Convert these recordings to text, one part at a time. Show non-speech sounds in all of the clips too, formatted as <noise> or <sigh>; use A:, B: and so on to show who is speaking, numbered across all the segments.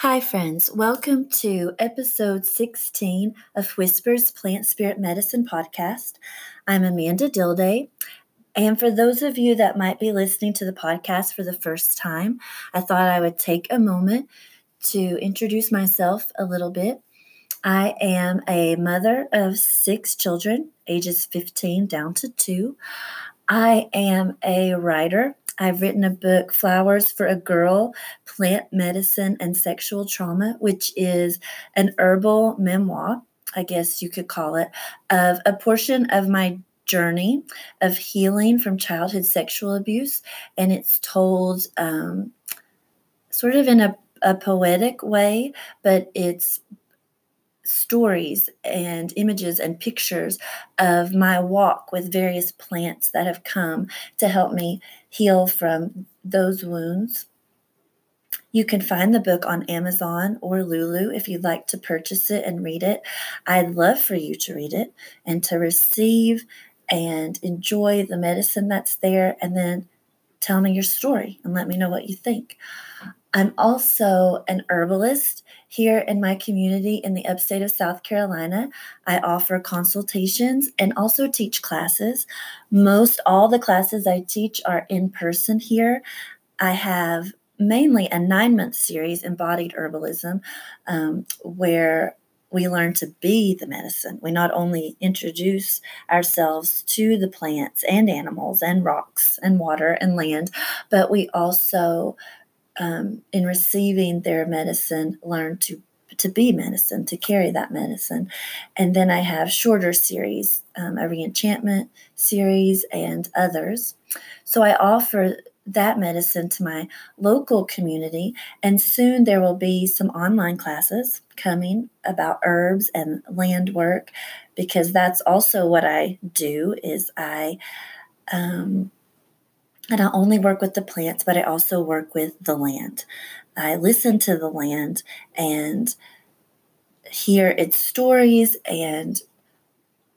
A: Hi, friends. Welcome to episode 16 of Whispers Plant Spirit Medicine podcast. I'm Amanda Dilday. And for those of you that might be listening to the podcast for the first time, I thought I would take a moment to introduce myself a little bit. I am a mother of six children, ages 15 down to two. I am a writer I've written a book, Flowers for a Girl Plant Medicine and Sexual Trauma, which is an herbal memoir, I guess you could call it, of a portion of my journey of healing from childhood sexual abuse. And it's told um, sort of in a, a poetic way, but it's stories and images and pictures of my walk with various plants that have come to help me heal from those wounds. You can find the book on Amazon or Lulu if you'd like to purchase it and read it. I'd love for you to read it and to receive and enjoy the medicine that's there and then tell me your story and let me know what you think. I'm also an herbalist here in my community in the upstate of South Carolina. I offer consultations and also teach classes. Most all the classes I teach are in person here. I have mainly a nine month series, Embodied Herbalism, um, where we learn to be the medicine. We not only introduce ourselves to the plants and animals and rocks and water and land, but we also um, in receiving their medicine, learn to to be medicine, to carry that medicine. And then I have shorter series, um, a reenchantment series, and others. So I offer that medicine to my local community, and soon there will be some online classes coming about herbs and land work, because that's also what I do. Is I um, I only work with the plants, but I also work with the land. I listen to the land and hear its stories and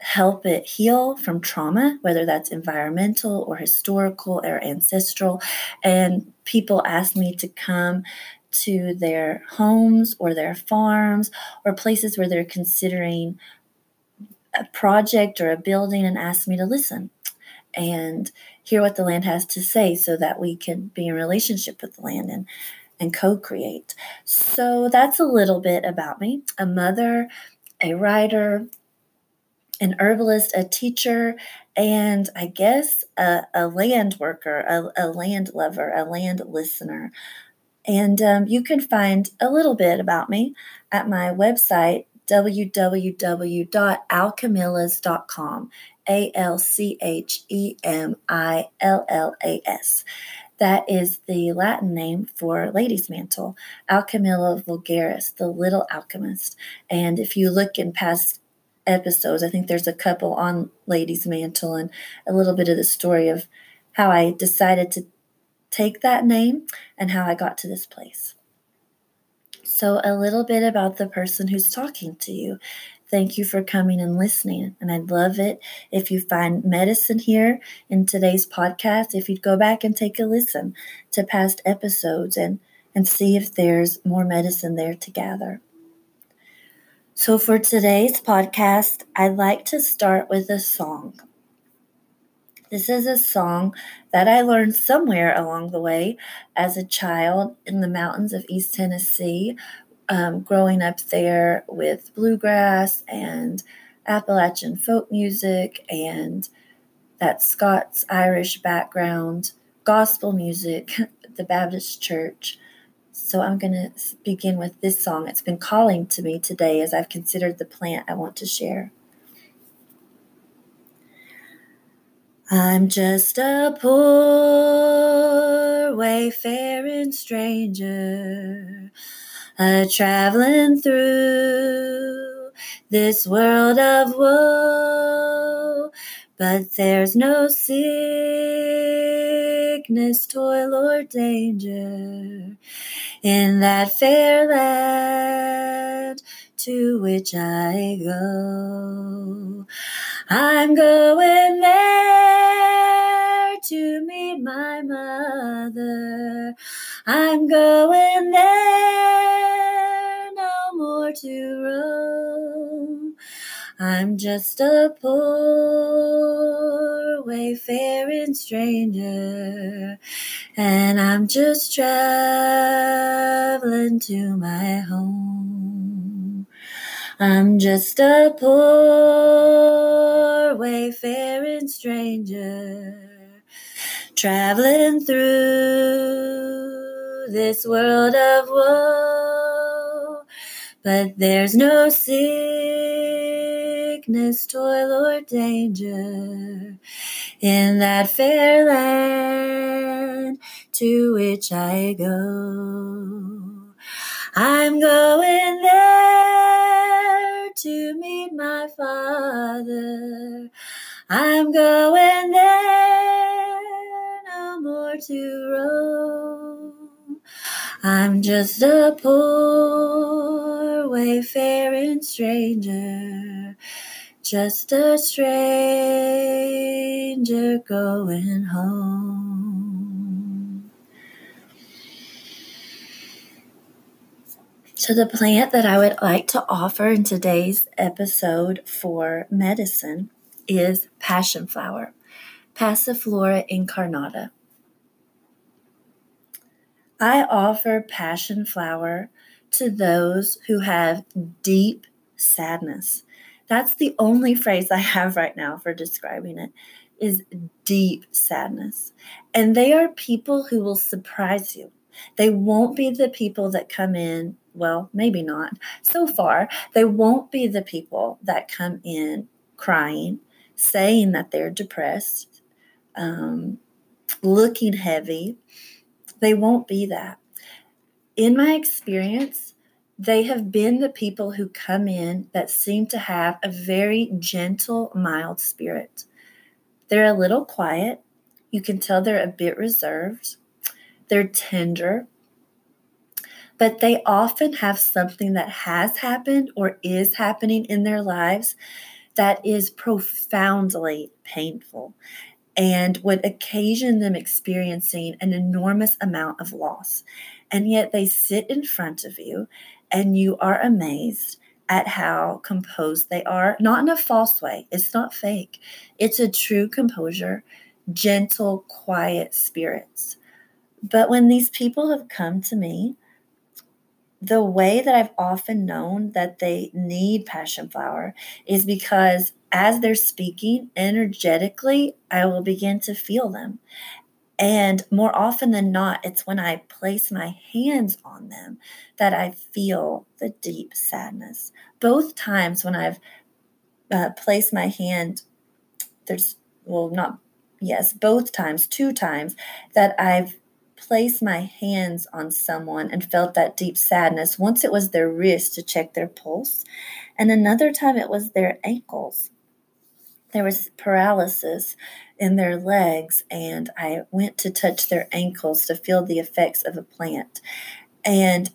A: help it heal from trauma, whether that's environmental or historical or ancestral. And people ask me to come to their homes or their farms or places where they're considering a project or a building and ask me to listen and hear what the land has to say so that we can be in relationship with the land and and co-create. So that's a little bit about me. A mother, a writer, an herbalist, a teacher, and I guess a, a land worker, a, a, land lover, a land listener. And um, you can find a little bit about me at my website, www.alchemillas.com. A L C H E M I L L A S. That is the Latin name for lady's mantle, Alchemilla vulgaris, the little alchemist. And if you look in past episodes, I think there's a couple on lady's mantle and a little bit of the story of how I decided to take that name and how I got to this place. So, a little bit about the person who's talking to you. Thank you for coming and listening. And I'd love it if you find medicine here in today's podcast, if you'd go back and take a listen to past episodes and, and see if there's more medicine there to gather. So, for today's podcast, I'd like to start with a song. This is a song that I learned somewhere along the way as a child in the mountains of East Tennessee um, growing up there with bluegrass and Appalachian folk music and that Scots Irish background, gospel music, <laughs> the Baptist church. So I'm going to begin with this song. It's been calling to me today as I've considered the plant I want to share. I'm just a poor wayfaring stranger a traveling through this world of woe. But there's no sickness, toil, or danger in that fair land to which I go. I'm going there to meet my mother. I'm going there no more to roam. I'm just a poor wayfaring stranger, and I'm just traveling to my home. I'm just a poor wayfaring stranger, traveling through this world of woe. But there's no sickness, toil, or danger in that fair land to which I go. I'm going there to meet my father. I'm going there no more to roam. I'm just a poor wayfaring stranger, just a stranger going home. So, the plant that I would like to offer in today's episode for medicine is passion flower, Passiflora incarnata. I offer passion flower to those who have deep sadness. That's the only phrase I have right now for describing it is deep sadness. And they are people who will surprise you. They won't be the people that come in, well, maybe not. So far, they won't be the people that come in crying, saying that they're depressed, um, looking heavy. They won't be that. In my experience, they have been the people who come in that seem to have a very gentle, mild spirit. They're a little quiet. You can tell they're a bit reserved. They're tender. But they often have something that has happened or is happening in their lives that is profoundly painful and would occasion them experiencing an enormous amount of loss. And yet they sit in front of you and you are amazed at how composed they are, not in a false way. It's not fake, it's a true composure, gentle, quiet spirits. But when these people have come to me, the way that I've often known that they need passion flower is because as they're speaking energetically, I will begin to feel them. And more often than not, it's when I place my hands on them that I feel the deep sadness. Both times when I've uh, placed my hand, there's, well, not, yes, both times, two times that I've placed my hands on someone and felt that deep sadness. Once it was their wrist to check their pulse, and another time it was their ankles there was paralysis in their legs, and I went to touch their ankles to feel the effects of a plant. And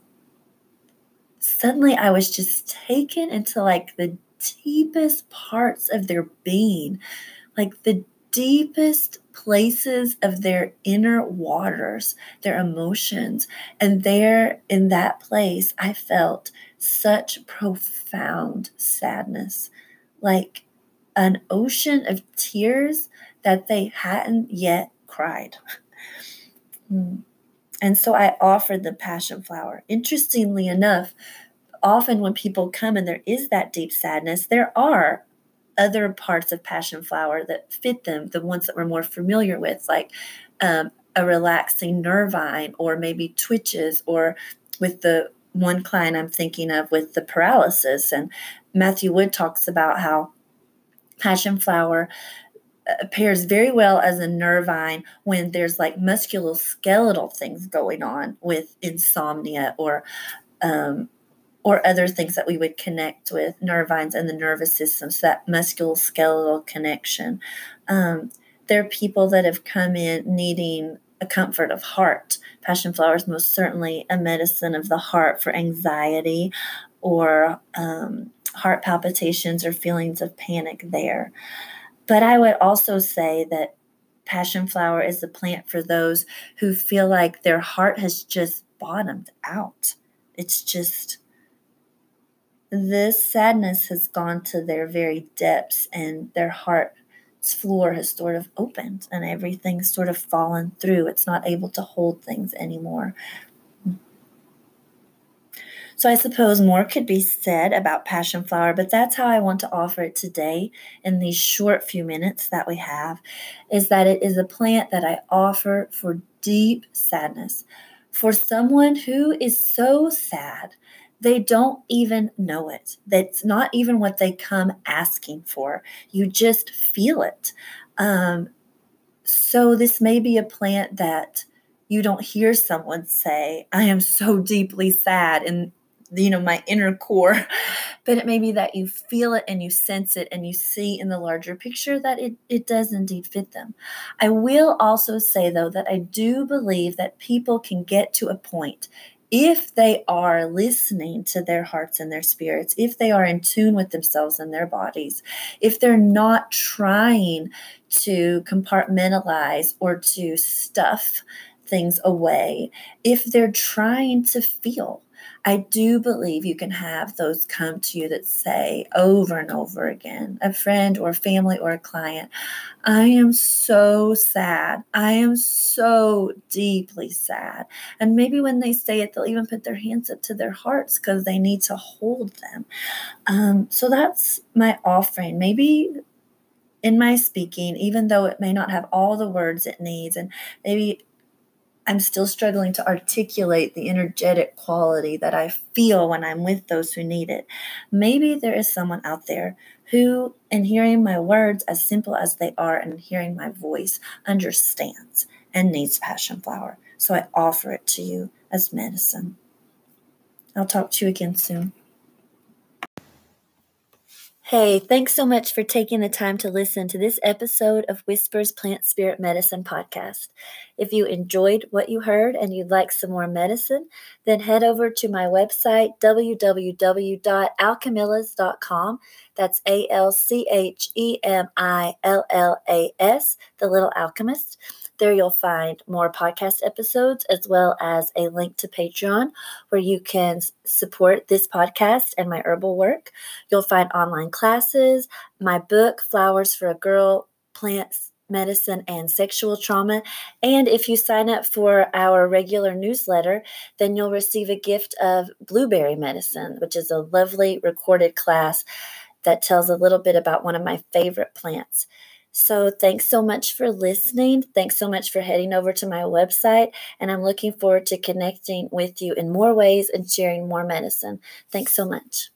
A: suddenly I was just taken into like the deepest parts of their being, like the deepest places of their inner waters, their emotions. And there in that place, I felt such profound sadness. Like an ocean of tears that they hadn't yet cried. <laughs> Hmm. and so I offered the passion flower. Interestingly enough, often when people come and there is that deep sadness, there are other parts of passion flower that fit them, the ones that we're more familiar with, like um, a relaxing nervine or maybe twitches, or with the one client I'm thinking of with the paralysis. And Matthew Wood talks about how passion flower uh, pairs very well as a nervine when there's like musculoskeletal things going on with insomnia or um, or other things that we would connect with nervines and the nervous system so that musculoskeletal connection. Um, there are people that have come in needing a comfort of heart. Passion flower is most certainly a medicine of the heart for anxiety or um, heart palpitations or feelings of panic there. But I would also say that passion flower is a plant for those who feel like their heart has just bottomed out. It's just this sadness has gone to their very depths and their heart's floor has sort of opened and everything's sort of fallen through. It's not able to hold things anymore. So I suppose more could be said about passion flower, but that's how I want to offer it today in these short few minutes that we have is that it is a plant that I offer for deep sadness. For someone who is so sad they don't even know it. That's not even what they come asking for. You just feel it. Um, so, this may be a plant that you don't hear someone say, I am so deeply sad in you know my inner core <laughs> but it may be that you feel it and you sense it and you see in the larger picture that it, it does indeed fit them. I will also say though that i do believe that people can get to a point if they are listening to their hearts and their spirits, if they are in tune with themselves and their bodies, if they're not trying to compartmentalize or to stuff things away, if they're trying to feel, I do believe you can have those come to you that say over and over again, a friend or family or a client, I am so sad. I am so deeply sad. And maybe when they say it, they'll even put their hands up to their hearts because they need to hold them. Um, so that's my offering. Maybe in my speaking, even though it may not have all the words it needs, and maybe I'm still struggling to articulate the energetic quality that I feel when I'm with those who need it. Maybe there is someone out there who, in hearing my words as simple as they are and hearing my voice, understands and needs passion flower. So I offer it to you as medicine. I'll talk to you again soon. Hey, thanks so much for taking the time to listen to this episode of Whispers Plant Spirit Medicine podcast. If you enjoyed what you heard and you'd like some more medicine, then head over to my website, www.alchemillas.com. That's A L C H E M I L L A S, The Little Alchemist. There you'll find more podcast episodes as well as a link to Patreon where you can support this podcast and my herbal work. You'll find online classes, my book, Flowers for a Girl, Plants, Medicine, and Sexual Trauma. And if you sign up for our regular newsletter, then you'll receive a gift of Blueberry Medicine, which is a lovely recorded class that tells a little bit about one of my favorite plants. So, thanks so much for listening. Thanks so much for heading over to my website. And I'm looking forward to connecting with you in more ways and sharing more medicine. Thanks so much.